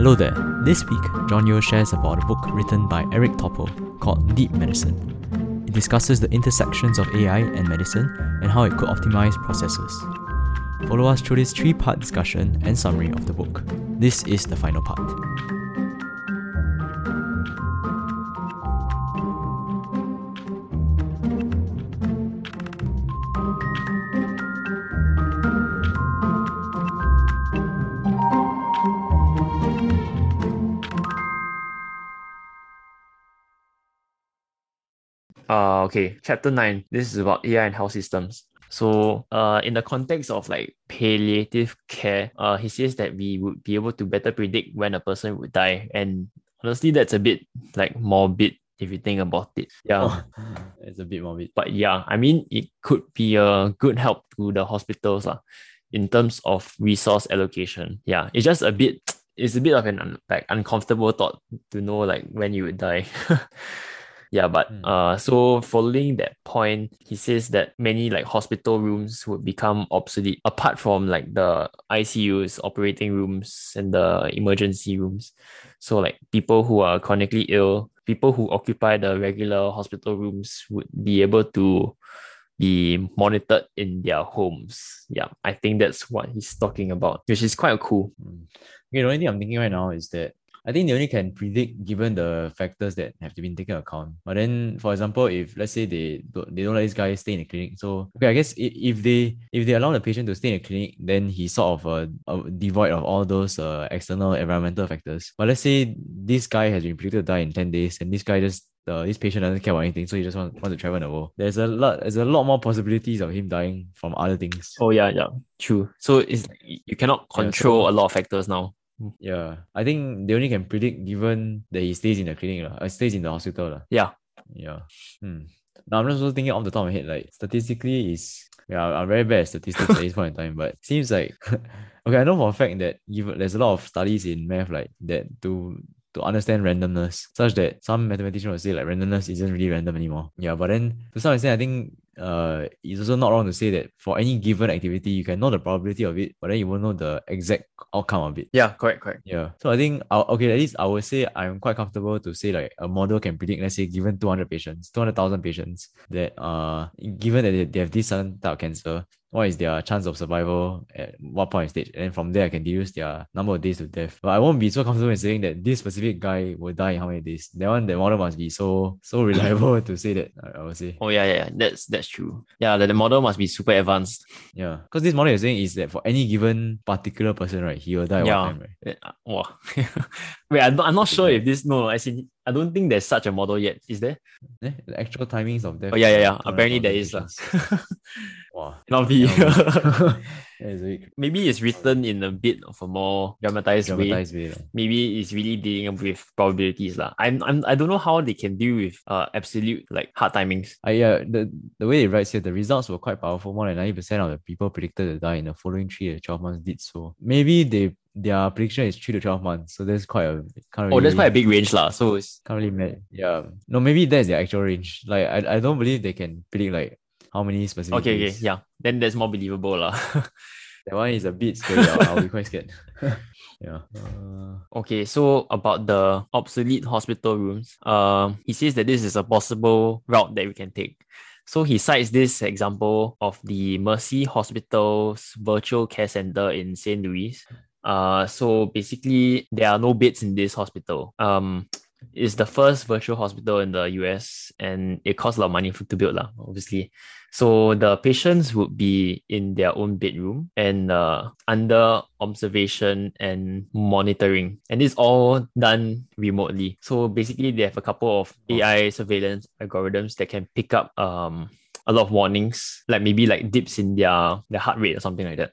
Hello there. This week, John Yo shares about a book written by Eric Topol called Deep Medicine. It discusses the intersections of AI and medicine and how it could optimize processes. Follow us through this three part discussion and summary of the book. This is the final part. Uh, okay, chapter nine. This is about AI and health systems. So, uh, in the context of like palliative care, uh, he says that we would be able to better predict when a person would die, and honestly, that's a bit like morbid if you think about it. Yeah, Oh, it's a bit morbid. but yeah, I mean, it could be a good help to the hospitals lah, in terms of resource allocation. Yeah, it's just a bit. It's a bit of an like uncomfortable thought to know like when you would die. Yeah, but Hmm. uh, so following that point, he says that many like hospital rooms would become obsolete apart from like the ICUs, operating rooms, and the emergency rooms. So like people who are chronically ill, people who occupy the regular hospital rooms would be able to be monitored in their homes. Yeah, I think that's what he's talking about, which is quite cool. Mm. Okay, the only thing I'm thinking right now is that I think they only can predict given the factors that have to be taken account. But then, for example, if let's say they don't, they don't let this guy stay in the clinic, so okay, I guess if, if they if they allow the patient to stay in the clinic, then he's sort of uh, uh, devoid of all those uh, external environmental factors. But let's say this guy has been predicted to die in ten days, and this guy just uh, this patient doesn't care about anything, so he just want, want to travel in the world. There's a lot, there's a lot more possibilities of him dying from other things. Oh yeah, yeah, true. So it's you cannot Yeah, so- control a lot of factors now. Yeah, I think they only can predict given that he stays in the clinic, uh, stays in the hospital. lah. Yeah. Yeah. Hmm. Now I'm just also thinking off the top of my head, like statistically is yeah, I'm very bad at statistics at this point in time, but seems like okay, I know for a fact that given there's a lot of studies in math like that to to understand randomness, such that some mathematicians will say like randomness isn't really random anymore. Yeah, but then to some extent I think uh it's also not wrong to say that for any given activity you can know the probability of it, but then you won't know the exact outcome of it. Yeah, correct, correct. Yeah. So I think I'll, okay, at least I would say I'm quite comfortable to say like a model can predict, let's say, given 200 patients, 200,000 patients, that uh, given that they, they have this certain type of cancer, what is their chance of survival at what point in stage? And from there, I can deduce their number of days to death. But I won't be so comfortable in saying that this specific guy will die in how many days. That one, the model must be so so reliable to say that, I, I would say. Oh yeah, yeah, yeah. That's that's true. Yeah, the, the model must be super advanced. Yeah. Because this model you're saying is that for any given particular person, right, he will die at Yeah. one time, right? Eh, uh, Wow. Wait, I'm not, I'm not sure if this no, I see I don't think there's such a model yet. Is there? Eh, the actual timings of death. Oh yeah, yeah, yeah. Apparently there is lah. Wow. Cannot be. Yeah, it's a Maybe it's written in a bit of a more dramatized, way. dramatized way. lah. Maybe it's really dealing with probabilities lah. I'm, I'm I don't know how they can deal with uh absolute like hard timings. Uh, yeah, the, the way it writes here, the results were quite powerful. More than 90% of the people predicted to die in the following 3 to 12 months did so. Maybe they their prediction is 3 to 12 months. So that's quite a. Can't Oh, that's quite a big range lah. So it's Can't really met. Yeah. No, maybe that's their actual range. Like, I, I don't believe they can predict like how many specific. okay, okay, yeah. Then that's more believable lah. That one is a bit scary. I'll, I'll be quite scared. yeah. Uh, Okay, so about the obsolete hospital rooms, um, he says that this is a possible route that we can take. So he cites this example of the Mercy Hospital's virtual care center in St. Louis. Uh, so basically, there are no beds in this hospital. Um, it's the first virtual hospital in the US, and it costs a lot of money for, to build, lah, obviously. So the patients would be in their own bedroom and uh, under observation and monitoring. And it's all done remotely. So basically they have a couple of AI surveillance algorithms that can pick up um a lot of warnings, like maybe like dips in their, their heart rate or something like that.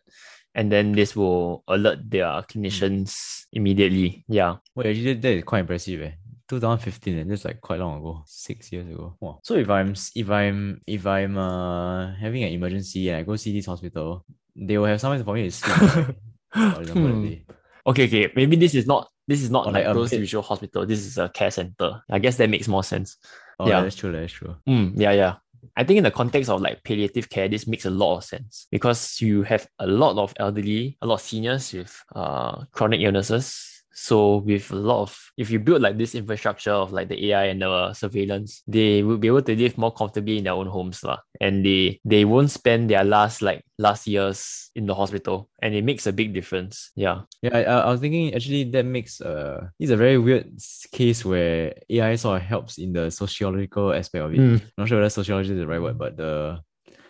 And then this will alert their clinicians immediately. Yeah. Well, actually, that, is quite impressive. Eh. 2015, and that's like quite long ago, six years ago. Wow. So if I'm if I'm if I'm uh having an emergency and I go see this hospital, they will have somewhere for me to sleep. right? For example, that Hmm. Okay, okay. Maybe this is not this is not Or like, like a those usual hospital. This is a care center. I guess that makes more sense. Oh, Yeah. that's true. That's true. Mm, yeah, yeah. I think in the context of like palliative care, this makes a lot of sense because you have a lot of elderly, a lot of seniors with uh chronic illnesses. So with a lot of if you build like this infrastructure of like the AI and the surveillance, they will be able to live more comfortably in their own homes. lah. And they they won't spend their last like last years in the hospital. And it makes a big difference. Yeah. Yeah, I, I was thinking actually that makes uh it's a very weird case where AI sort of helps in the sociological aspect of it. Mm. Not sure whether sociology is the right word, but the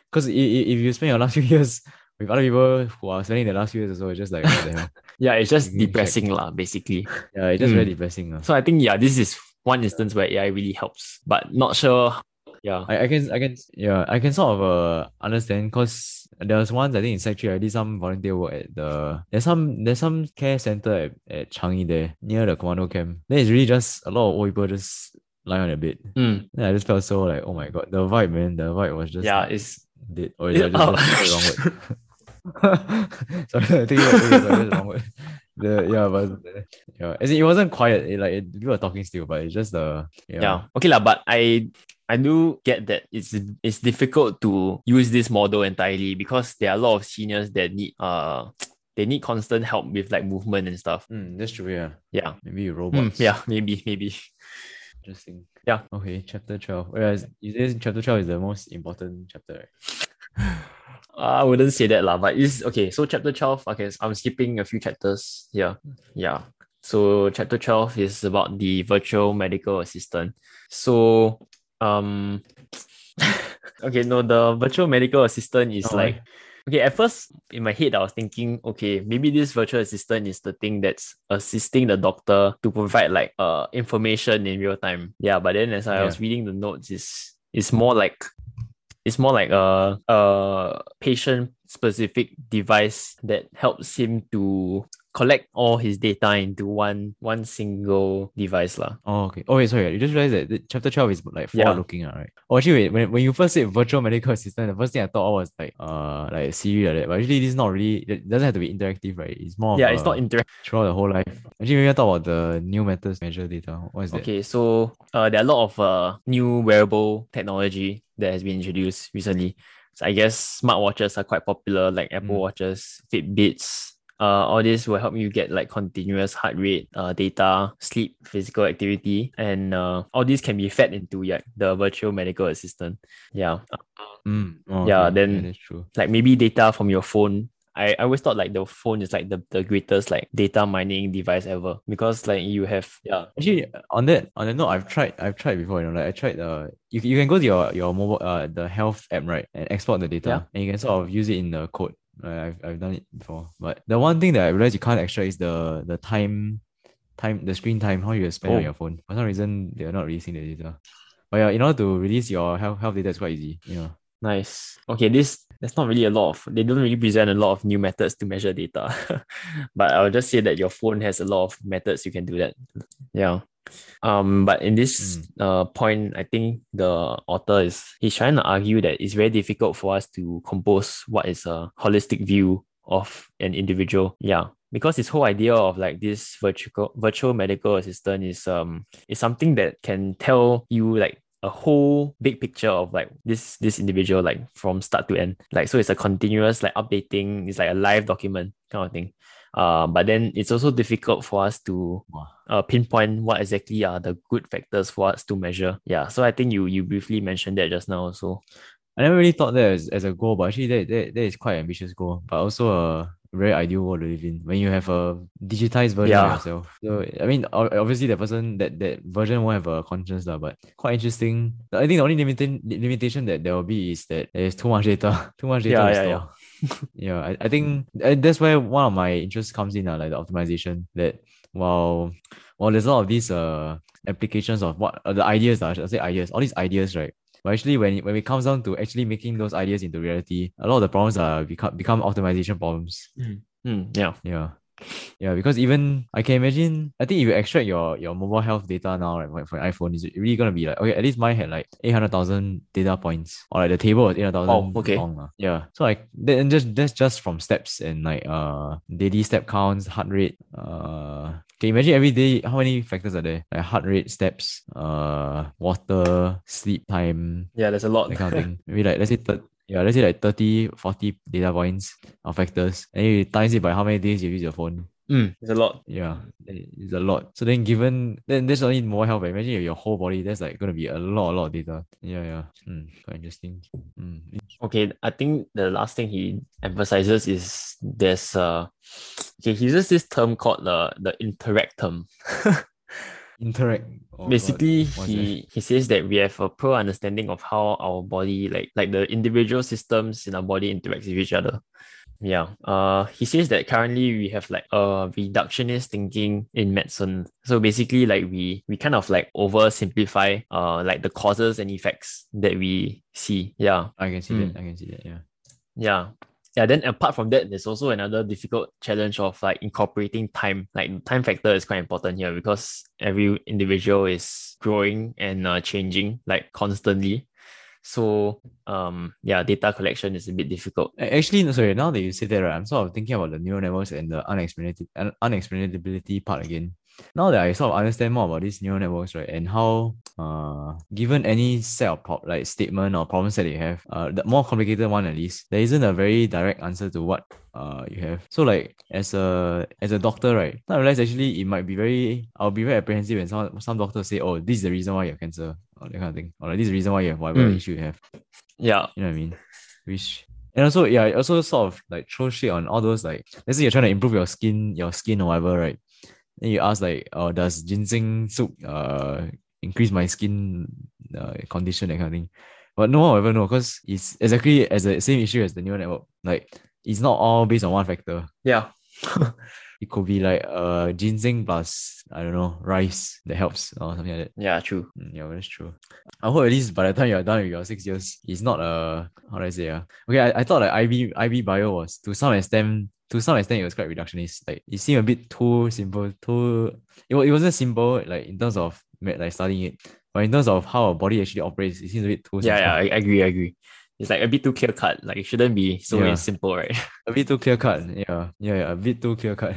because if you spend your last few years with other people who are spending the last few years as well, it's just like what the hell. Yeah, it's just You depressing lah, basically. Yeah, it's just very Mm. depressing. lah. So I think yeah, this is one instance where AI really helps, but not sure. Yeah. I, I can I can yeah I can sort of uh understand because there was once I think in Sec 3 I did some volunteer work at the there's some there's some care center at, at Changi there near the commando camp. Then it's really just a lot of old people just lying on a bed. Mm. Then I just felt so like oh my god the vibe man the vibe was just Yeah, it's dead or is it- just, oh. just the wrong word? sorry, I think it was, the wrong word. The yeah, but yeah, as in, it wasn't quiet. It, like it, people were talking still, but it's just the yeah. yeah. Okay lah, but I I do get that it's it's difficult to use this model entirely because there are a lot of seniors that need uh they need constant help with like movement and stuff. Mm, that's true. Yeah, Yeah. maybe Hmm, robots. yeah, maybe, maybe. Interesting. Yeah. Okay, chapter 12. Whereas you say chapter 12 is the most important chapter, right? I wouldn't say that lah, but it's okay. So chapter 12, okay, I'm skipping a few chapters here. Yeah. So chapter 12 is about the virtual medical assistant. So um okay, no, the virtual medical assistant is Oh, like okay, at first in my head I was thinking, okay, maybe this virtual assistant is the thing that's assisting the doctor to provide like uh information in real time. Yeah, but then as I Yeah. was reading the notes, it's it's more like it's more like a, a patient specific device that helps him to collect all his data into one one single device lah. Oh, okay. Oh, wait, sorry. You just realized that chapter 12 is like Yeah. forward looking, right? Oh, actually, wait, when, when you first said virtual medical assistant, the first thing I thought was like, uh, like Siri like that. But actually, this is not really, it doesn't have to be interactive, right? It's more of Yeah, it's not interactive. throughout the whole life. Actually, maybe I talk about the new methods measure data. What is that? Okay, so uh, there are a lot of uh, new wearable technology that has been introduced recently. So I guess smartwatches are quite popular, like Apple Mm. Watches, Fitbits. Uh, all this will help you get like continuous heart rate, uh, data, sleep, physical activity, and uh, all these can be fed into yeah, the virtual medical assistant. Yeah, Mm, oh, Yeah, okay. then- that's true. like maybe data from your phone. I, I always thought like the phone is like the, the greatest like data mining device ever because like you have yeah Actually, on that on that note, I've tried I've tried before. You know, like I tried. Uh, you, you can go to your your mobile uh the health app right and export the data, Yeah. and you can sort of use it in the code. Uh, I've I've done it before. But the one thing that I realized you can't extract is the the time, time the screen time how you spend Oh. on your phone. For some reason, they are not releasing the data. But yeah, in order to release your health health data, it's quite easy. You know. Nice. Okay, this there's not really a lot of they don't really present a lot of new methods to measure data. but I'll just say that your phone has a lot of methods you can do that. Yeah. Um, but in this uh point, I think the author is he's trying to argue that it's very difficult for us to compose what is a holistic view of an individual. Yeah. Because this whole idea of like this virtual virtual medical assistant is um is something that can tell you like a whole big picture of like this this individual like from start to end like so it's a continuous like updating it's like a live document kind of thing uh but then it's also difficult for us to uh, pinpoint what exactly are the good factors for us to measure yeah so i think you you briefly mentioned that just now so I never really thought that as, as a goal, but actually that, that that is quite an ambitious goal, but also a very ideal world to live in when you have a digitized version Yeah. of yourself. So I mean, obviously the person that that version won't have a conscience, lah, but quite interesting. I think the only limitation limitation that there will be is that there's too much data, too much data Yeah, yeah, store. yeah, I, I think uh, that's where one of my interests comes in, uh, like the optimization. That while while there's a lot of these uh applications of what uh, the ideas, uh, I should say ideas, all these ideas, right? But actually, when it, when it comes down to actually making those ideas into reality, a lot of the problems are become become optimization problems. Hmm, yeah Yeah. Yeah, because even I can imagine, I think if you extract your your mobile health data now, right, for, iPhone, is really gonna be like okay, at least mine had like eight hundred thousand data points, or like the table was eight hundred thousand Oh, okay. long. lah. Yeah, so like then just that's just from steps and like uh daily step counts, heart rate. Uh, can you imagine every day how many factors are there? Like heart rate, steps, uh, water, sleep time, yeah there's a lot that kind of thing. Maybe like let's say yeah, let's say like 30, 40 data points or factors. And you times it by how many days you use your phone. Mm, it's a lot. Yeah, it's a lot. So then, given then there's only more help. Imagine if your whole body, there's like gonna be a lot, a lot of data. Yeah, yeah. Mm, quite interesting. Mm. Okay, I think the last thing he emphasizes is there's uh okay, he uses this term called the the interactome. Interact. Basically, he he says that we have a pro understanding of how our body, like like the individual systems in our body interacts with each other. Yeah. Uh he says that currently we have like a reductionist thinking in medicine. So basically like we we kind of like oversimplify uh like the causes and effects that we see. Yeah. I can see Mm. that. I can see that. Yeah. Yeah. Yeah, then apart from that, there's also another difficult challenge of like incorporating time. Like time factor is quite important here because every individual is growing and uh, changing like constantly. So um yeah, data collection is a bit difficult. Actually, no, sorry. Now that you say that, right, I'm sort of thinking about the neural networks and the unexplainability, un- unexplainability part again. Now that I sort of understand more about these neural networks, right, and how, uh, given any set of pro- like statement or problems that you have, uh, the more complicated one at least, there isn't a very direct answer to what uh you have. So like as a as a doctor, right, I realize actually it might be very, I'll be very apprehensive when some some doctors say, oh, this is the reason why you have cancer, or that kind of thing, or like this is the reason why you have whatever Mm. issue you have. Yeah. You know what I mean? Which and also yeah, also sort of like throw shit on all those like let's say you're trying to improve your skin, your skin or whatever, right? Then you ask like, oh, does ginseng soup uh increase my skin uh, condition that kind of thing? But no one will ever know because it's exactly as the same issue as the neural network. Like it's not all based on one factor. Yeah. It could be like uh ginseng plus I don't know rice that helps or something like that. Yeah, true. Mm, Yeah, well, that's true. I hope at least by the time you're done with your six years, it's not a how do I say uh? Okay, I, I thought like IB IB bio was to some extent to some extent it was quite reductionist. Like it seemed a bit too simple, too it, it wasn't simple like in terms of like studying it, but in terms of how our body actually operates, it seems a bit too Yeah, yeah, I, I agree, I agree. It's like a bit too clear cut. Like it shouldn't be so Yeah. simple, right? A bit too clear cut. Yeah, yeah, yeah, a bit too clear cut.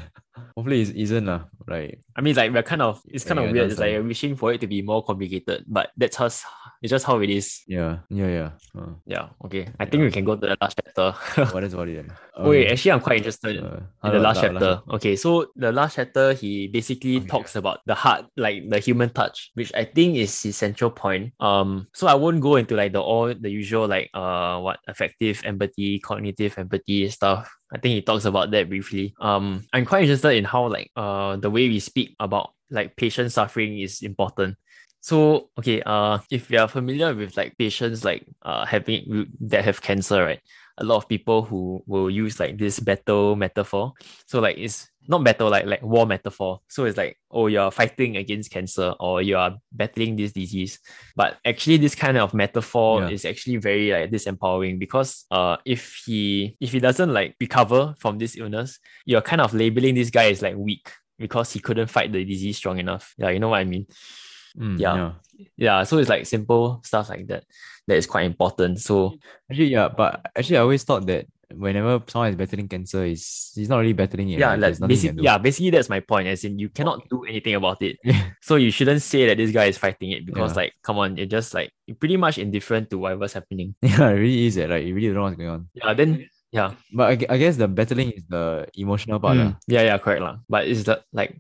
Hopefully it isn't uh, like I mean, like we're kind of it's kind Yeah, of weird. It's like like- wishing for it to be more complicated, but that's us. It's just how it is. yeah, yeah, yeah. Uh, Yeah. Okay. I think we can go to the last chapter. what is what it then? Wait, actually, I'm quite interested uh, in the last la- chapter. Okay, so the last chapter, he basically Okay. talks about the heart, like the human touch, which I think is his central point. Um, so I won't go into like the all the usual like uh what affective empathy, cognitive empathy stuff. I think he talks about that briefly. Um, I'm quite interested in how like uh the way we speak about like patient suffering is important. So okay, uh, if you are familiar with like patients like uh having that have cancer, right? A lot of people who will use like this battle metaphor. So like it's not battle like like war metaphor. So it's like oh you're fighting against cancer or you are battling this disease. But actually this kind of metaphor Yeah. is actually very like disempowering because uh if he if he doesn't like recover from this illness, you're kind of labeling this guy as like weak because he couldn't fight the disease strong enough. Yeah, you know what I mean? Mm, yeah. yeah. Yeah, so it's like simple stuff like that that is quite important. So Actually, yeah, but actually, I always thought that whenever someone is battling cancer, is he's not really battling it. yeah, right? like There's nothing you can basically, yeah, basically that's my point. As in, you cannot do anything about it. So you shouldn't say that this guy is fighting it because, Yeah. like, come on, you're just like you're pretty much indifferent to whatever's happening. yeah, it really is. eh, Like, you really don't know what's going on. Yeah, then yeah, But I, I guess the battling is the emotional part. Mm, yeah, yeah, correct lah. But it's the like,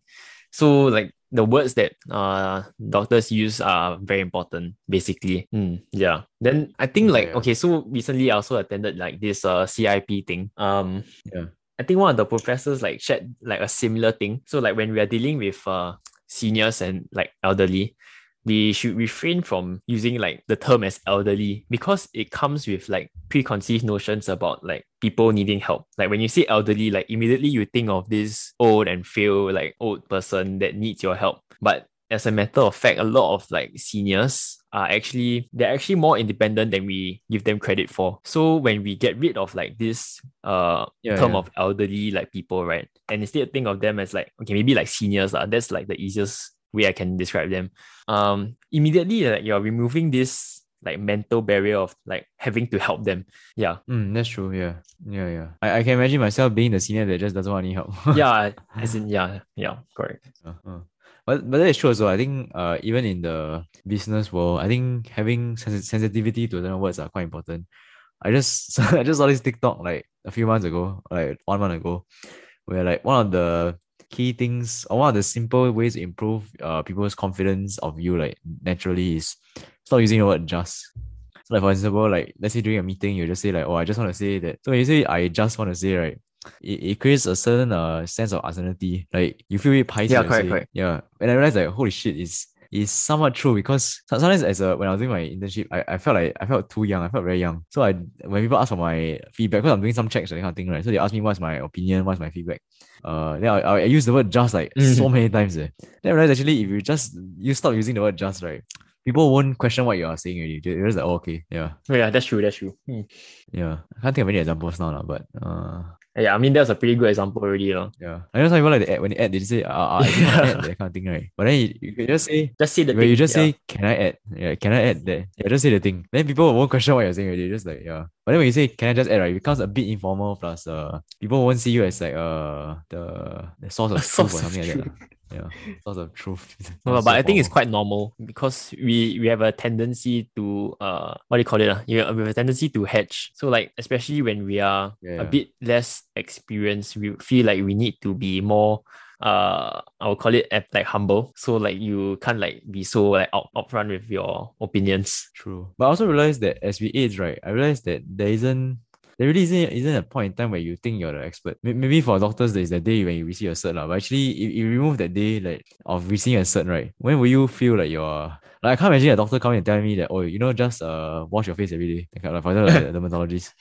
so like the words that uh doctors use are very important. Basically, Mm, yeah. Then I think like Yeah. okay, so recently I also attended like this uh CIP thing. Um, Yeah. I think one of the professors like shared like a similar thing. So like when we are dealing with uh seniors and like elderly, we should refrain from using like the term as elderly because it comes with like preconceived notions about like people needing help. Like when you say elderly, like immediately you think of this old and frail like old person that needs your help. But as a matter of fact, a lot of like seniors are actually they're actually more independent than we give them credit for. So when we get rid of like this uh Yeah, term yeah. of elderly like people, right? And instead think of them as like okay, maybe like seniors, lah. That's like the easiest way I can describe them. Um immediately like you're removing this like mental barrier of like having to help them. Yeah. Mm, that's true. Yeah. Yeah, yeah. I, I can imagine myself being the senior that just doesn't want any help. Yeah. as in yeah, yeah, correct. Uh, uh. But but that is true also. I think uh even in the business world, I think having sens- sensitivity to certain words are quite important. I just I just saw this TikTok like a few months ago, like one month ago, where like one of the key things or one of the simple ways to improve uh people's confidence of you like naturally is stop using the word just. So like for example, like let's say during a meeting, you just say like, oh, I just want to say that. So when you say I just want to say, right? It, it creates a certain uh sense of uncertainty. Like you feel it pies. Yeah, correct, correct. Yeah. And I realized like, holy shit, is is somewhat true because sometimes as a when I was doing my internship, I, I felt like I felt too young. I felt very young. So I when people ask for my feedback, because I'm doing some checks and that kind of thing, right? So they ask me what's my opinion, what's my feedback. Uh, then I, I, use the word just like mm-hmm. so many times. Eh. Then I realized actually if you just you stop using the word just right, people won't question what you are saying already. They're just like, oh, okay, yeah. Oh, yeah, that's true. That's true. Hmm. Yeah, I can't think of any examples now, but uh, yeah, I mean that's a pretty good example already. Lo. Yeah. I know some people like the ad, when they add, they just say, uh, uh add, that kind of thing, right? But then you, you can just say just say the thing. You just yeah. say, Can I add? Yeah, can I add that? Yeah, just say the thing. Then people won't question what you're saying already. Just like, yeah. But then when you say can I just add, right, it becomes a bit informal plus uh people won't see you as like uh the, the source of truth or something like that yeah source of truth no, but so i think it's quite normal because we we have a tendency to uh what do you call it uh? we have a tendency to hedge so like especially when we are yeah. a bit less experienced we feel like we need to be more uh I'll call it like humble. So like you can't like be so like up upfront with your opinions. True. But I also realized that as we age, right, I realized that there isn't there really isn't, isn't a point in time where you think you're the expert. Maybe for doctors, there's the day when you receive a cert. But actually, if you remove that day like of receiving a cert, right? When will you feel like you're like I can't imagine a doctor coming and telling me that, oh, you know, just uh wash your face every day. Like, for example, like the dermatologist.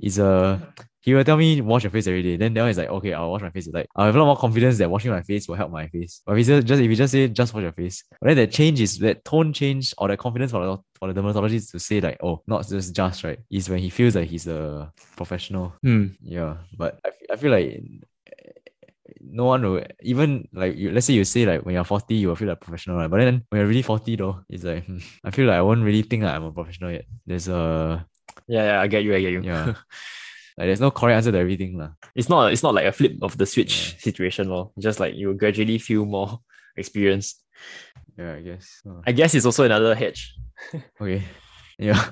It's a uh, he will tell me wash your face every day. Then that one is like, okay, I'll wash my face. Like I have a lot more confidence that washing my face will help my face. But if you just, just if you just say just wash your face, but then that change is that tone change or the confidence for the for the dermatologist to say like, oh, not just just right, is when he feels like he's a professional. Mm. Yeah. But I, I feel like no one will even like you, let's say you say like when you're 40 you will feel like professional right but then when you're really 40 though it's like hmm, I feel like I won't really think like I'm a professional yet there's a yeah yeah I get you I get you yeah Like there's no correct answer to everything. La. It's not it's not like a flip of the switch yeah. situation, or just like you gradually feel more experienced. Yeah, I guess. Oh. I guess it's also another hedge. okay. Yeah.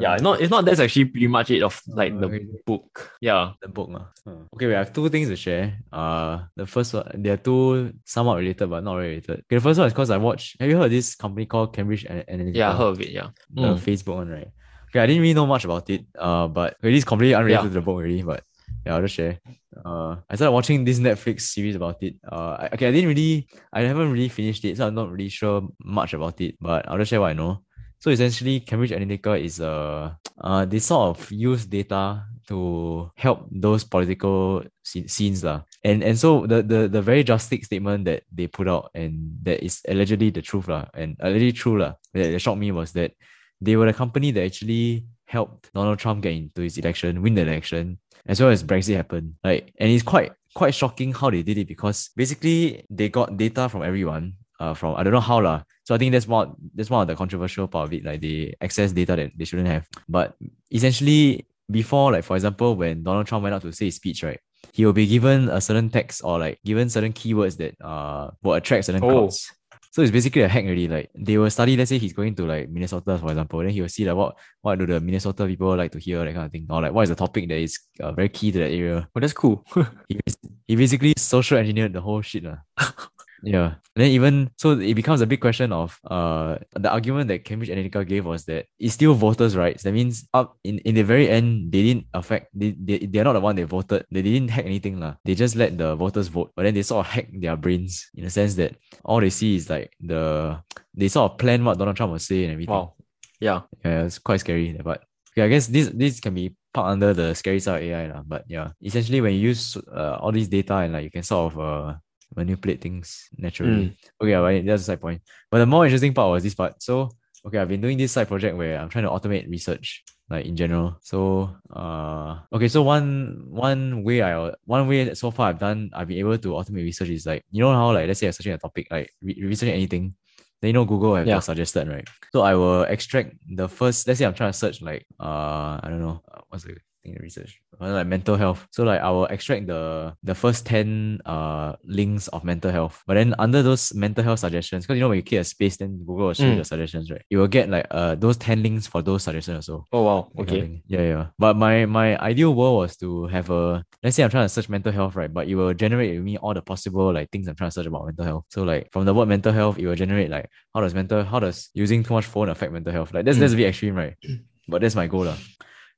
Yeah, not it's not that's actually pretty much it of like the okay. book. Yeah. The book. Uh. Okay, we have two things to share. Uh the first one they are two somewhat related but not related. Okay, the first one is because I watched have you heard of this company called Cambridge Analytica? Yeah, I heard of it, yeah. The mm. Facebook one, right? Okay, I didn't really know much about it. Uh, but it is completely unrelated yeah. to the book already. But yeah, I'll just share. Uh, I started watching this Netflix series about it. Uh, okay, I didn't really, I haven't really finished it, so I'm not really sure much about it. But I'll just share what I know. So essentially, Cambridge Analytica is a, uh, uh, they sort of use data to help those political scenes lah. And and so the, the the very drastic statement that they put out and that is allegedly the truth lah, and allegedly true lah, that, that shocked me was that they were a company that actually helped Donald Trump get into his election, win the election, as well as Brexit happened. Like, and it's quite quite shocking how they did it because basically they got data from everyone. Uh, from I don't know how lah. So I think that's one that's one of the controversial part of it. Like they access data that they shouldn't have. But essentially, before like for example, when Donald Trump went out to say his speech, right, he will be given a certain text or like given certain keywords that uh will attract certain oh. crowds. So it's basically a hack already. Like they will study, let's say he's going to like Minnesota, for example, then he will see like what what do the Minnesota people like to hear, that kind of thing. Or like what is the topic that is uh, very key to that area. Oh, that's cool. he, he basically social engineered the whole shit. Uh. Yeah. And then even so it becomes a big question of uh the argument that Cambridge Analytica gave was that it's still voters' rights. That means up in, in the very end they didn't affect they, they they're not the one they voted. They didn't hack anything. La. They just let the voters vote. But then they sort of hack their brains in the sense that all they see is like the they sort of plan what Donald Trump will say and everything. Wow. Yeah. Yeah, it's quite scary. But okay, I guess this this can be part under the scary side of AI. La. But yeah. Essentially when you use uh, all these data and like you can sort of uh manipulate things naturally. Mm. Okay, right, that's a side point. But the more interesting part was this part. So, okay, I've been doing this side project where I'm trying to automate research, like in general. So, uh, okay, so one one way I one way that so far I've done, I've been able to automate research is like you know how like let's say I'm searching a topic, like re- researching anything. Then you know Google have yeah. suggested, right? So I will extract the first. Let's say I'm trying to search like uh I don't know uh, what's the think research like mental health. So like I will extract the the first ten uh links of mental health, but then under those mental health suggestions, because you know when you click a space, then Google will show you Mm. the suggestions, right? You will get like uh those ten links for those suggestions also. Oh wow. that kind of Okay. Yeah, yeah. But my my ideal world was to have a let's say I'm trying to search mental health, right? But it will generate with me all the possible like things I'm trying to search about mental health. So like from the word mental health, it will generate like how does mental how does using too much phone affect mental health? Like that's that's a bit extreme, right? But that's my goal. lah.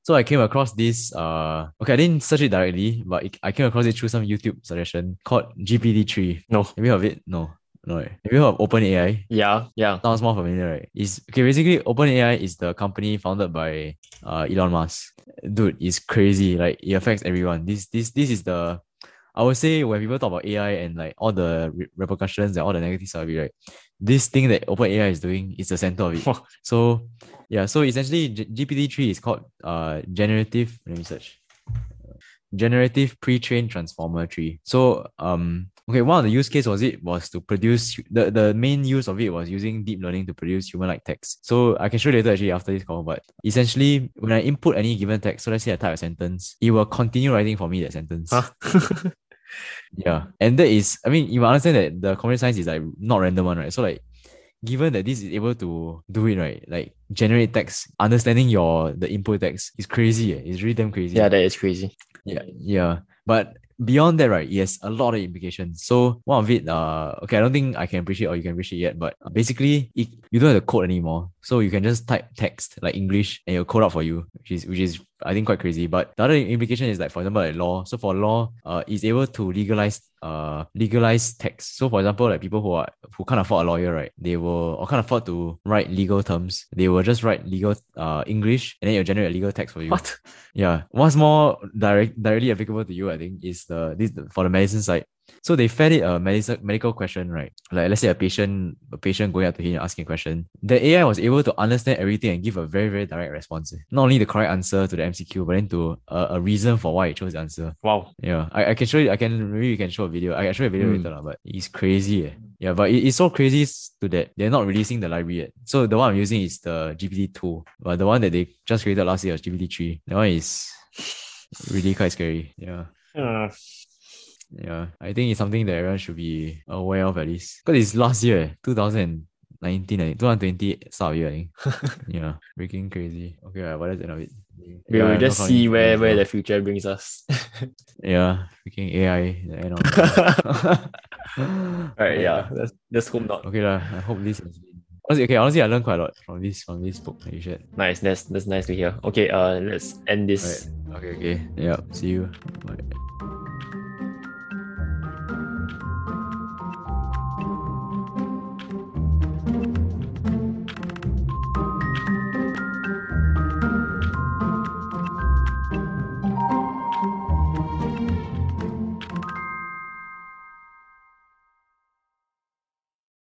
So I came across this uh okay, I didn't search it directly, but it, I came across it through some YouTube suggestion called GPT-3. No. Have you heard of it? No. No. right? Have you heard of OpenAI? Yeah. Yeah. Sounds more familiar, right? Is okay. Basically, OpenAI is the company founded by uh Elon Musk. Dude, it's crazy. Like it affects everyone. This this this is the I would say when people talk about AI and like all the re- repercussions and all the negative stuff, right? This thing that OpenAI is doing is the center of it. so yeah, so essentially G- GPT-3 is called uh generative let me search. Generative pre-trained transformer tree. So um okay, one of the use case was it was to produce the, the main use of it was using deep learning to produce human-like text. So I can show you later actually after this call, but essentially when I input any given text, so let's say I type a sentence, it will continue writing for me that sentence. Huh? Yeah. And that is, I mean, you understand that the computer science is like not random one, right? So like given that this is able to do it, right? Like generate text, understanding your the input text is crazy. Eh? It's really damn crazy. yeah, that is crazy. Yeah, yeah. But beyond that, right, yes, a lot of implications. So one of it, uh, okay, I don't think I can appreciate it or you can appreciate it yet, but basically, it, you don't have to code anymore. So you can just type text like English and it'll code out for you, which is which is I think quite crazy. But the other implication is like, for example, like law. So for law, uh, is able to legalize uh legalize text. So for example, like people who are who can't afford a lawyer, right? They will or can't afford to write legal terms. They will just write legal uh English and then it'll generate a legal text for you. What? Yeah, what's more direct directly applicable to you, I think, is the this for the medicine side. So they fed it a medical medical question, right? Like let's say a patient a patient going up to him and asking a question. The AI was able to understand everything and give a very very direct response. Not only the correct answer to the MCQ, but then to a, a reason for why it chose the answer. Wow. Yeah, I, I can show you. I can maybe you can show a video. I can show you a video Mm. later, but it's crazy. Eh. Yeah, but it, it's so crazy to that they're not releasing the library yet. So the one I'm using is the GPT two, but the one that they just created last year was GPT three. That one is really quite scary. Yeah. Uh, Yeah, I think it's something that everyone should be aware of at least. Because it's last year, 2019, I think, 2020 start of year, I think. yeah, freaking crazy. Okay, right, what is the end of it? we Yeah, will just see where where the future brings us. Yeah, freaking AI. The end of Alright, yeah. Let's let's hope not. Okay, lah. I hope this has been. Honestly, okay, honestly, I learned quite a lot from this from this book that you shared. Nice, that's that's nice to hear. Okay, uh let's end this. Right. Okay, okay. Yeah. See you. Bye.